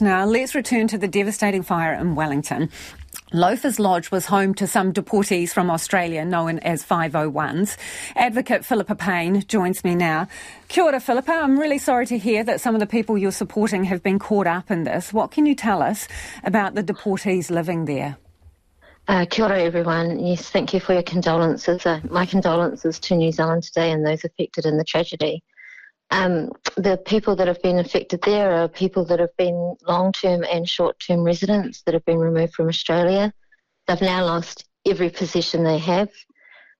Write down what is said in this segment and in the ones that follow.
Now, let's return to the devastating fire in Wellington. Loafers Lodge was home to some deportees from Australia known as 501s. Advocate Filipa Payne joins me now. Kia ora, Filipa. I'm really sorry to hear that some of the people you're supporting have been caught up in this. What can you tell us about the deportees living there? Uh, kia ora, everyone. Yes, thank you for your condolences. Uh, my condolences to New Zealand today and those affected in the tragedy. Um, the people that have been affected there are people that have been long term and short term residents that have been removed from Australia. They've now lost every position they have.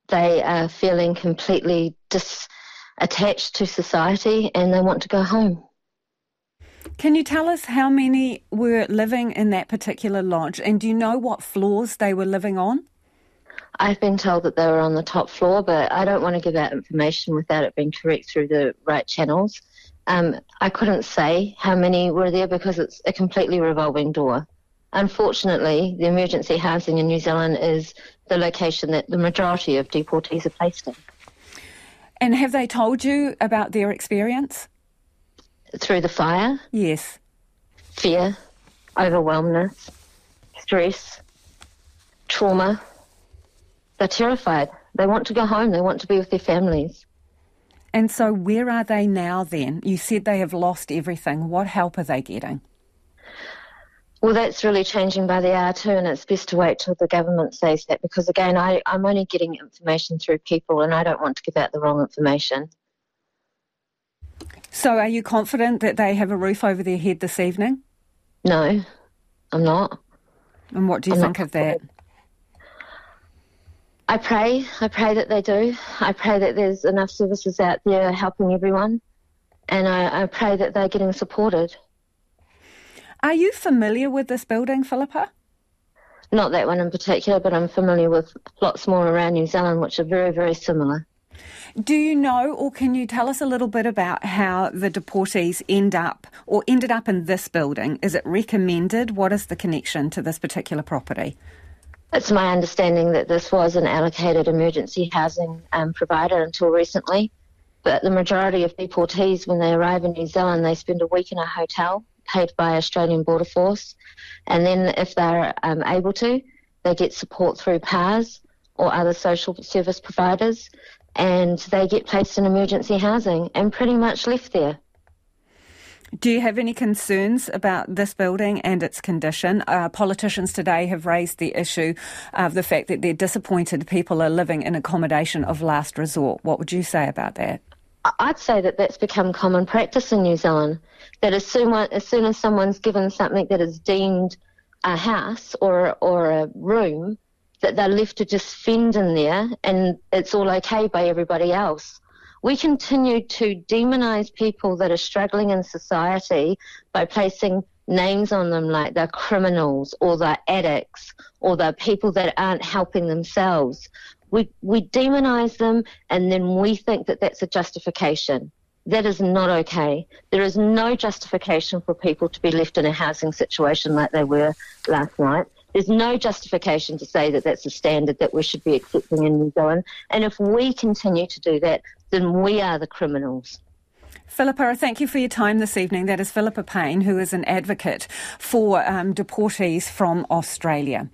They are feeling completely disattached to society and they want to go home. Can you tell us how many were living in that particular lodge and do you know what floors they were living on? I've been told that they were on the top floor, but I don't want to give out information without it being correct through the right channels. Um, I couldn't say how many were there because it's a completely revolving door. Unfortunately, the emergency housing in New Zealand is the location that the majority of deportees are placed in. And have they told you about their experience? Through the fire? Yes. Fear, overwhelmness, stress, trauma they're terrified. They want to go home. They want to be with their families. And so, where are they now then? You said they have lost everything. What help are they getting? Well, that's really changing by the hour too, and it's best to wait till the government says that because, again, I, I'm only getting information through people and I don't want to give out the wrong information. So, are you confident that they have a roof over their head this evening? No, I'm not. And what do you I'm think of that? I pray. I pray that they do. I pray that there's enough services out there helping everyone, and I, I pray that they're getting supported. Are you familiar with this building, Filipa? Not that one in particular, but I'm familiar with lots more around New Zealand, which are very, very similar. Do you know, or can you tell us a little bit about how the deportees end up or ended up in this building? Is it recommended? What is the connection to this particular property? It's my understanding that this was an allocated emergency housing um, provider until recently. But the majority of deportees, when they arrive in New Zealand, they spend a week in a hotel paid by Australian Border Force. And then, if they're um, able to, they get support through PARS or other social service providers. And they get placed in emergency housing and pretty much left there. Do you have any concerns about this building and its condition? Uh, politicians today have raised the issue of the fact that they're disappointed people are living in accommodation of last resort. What would you say about that? I'd say that that's become common practice in New Zealand. That as soon, as soon as someone's given something that is deemed a house or or a room, that they're left to just fend in there, and it's all okay by everybody else we continue to demonize people that are struggling in society by placing names on them like they're criminals or they're addicts or they're people that aren't helping themselves. We, we demonize them and then we think that that's a justification. That is not okay. There is no justification for people to be left in a housing situation like they were last night. There's no justification to say that that's a standard that we should be accepting in New Zealand. And if we continue to do that, then we are the criminals. Filipa, thank you for your time this evening. That is Filipa Payne, who is an advocate for um, deportees from Australia.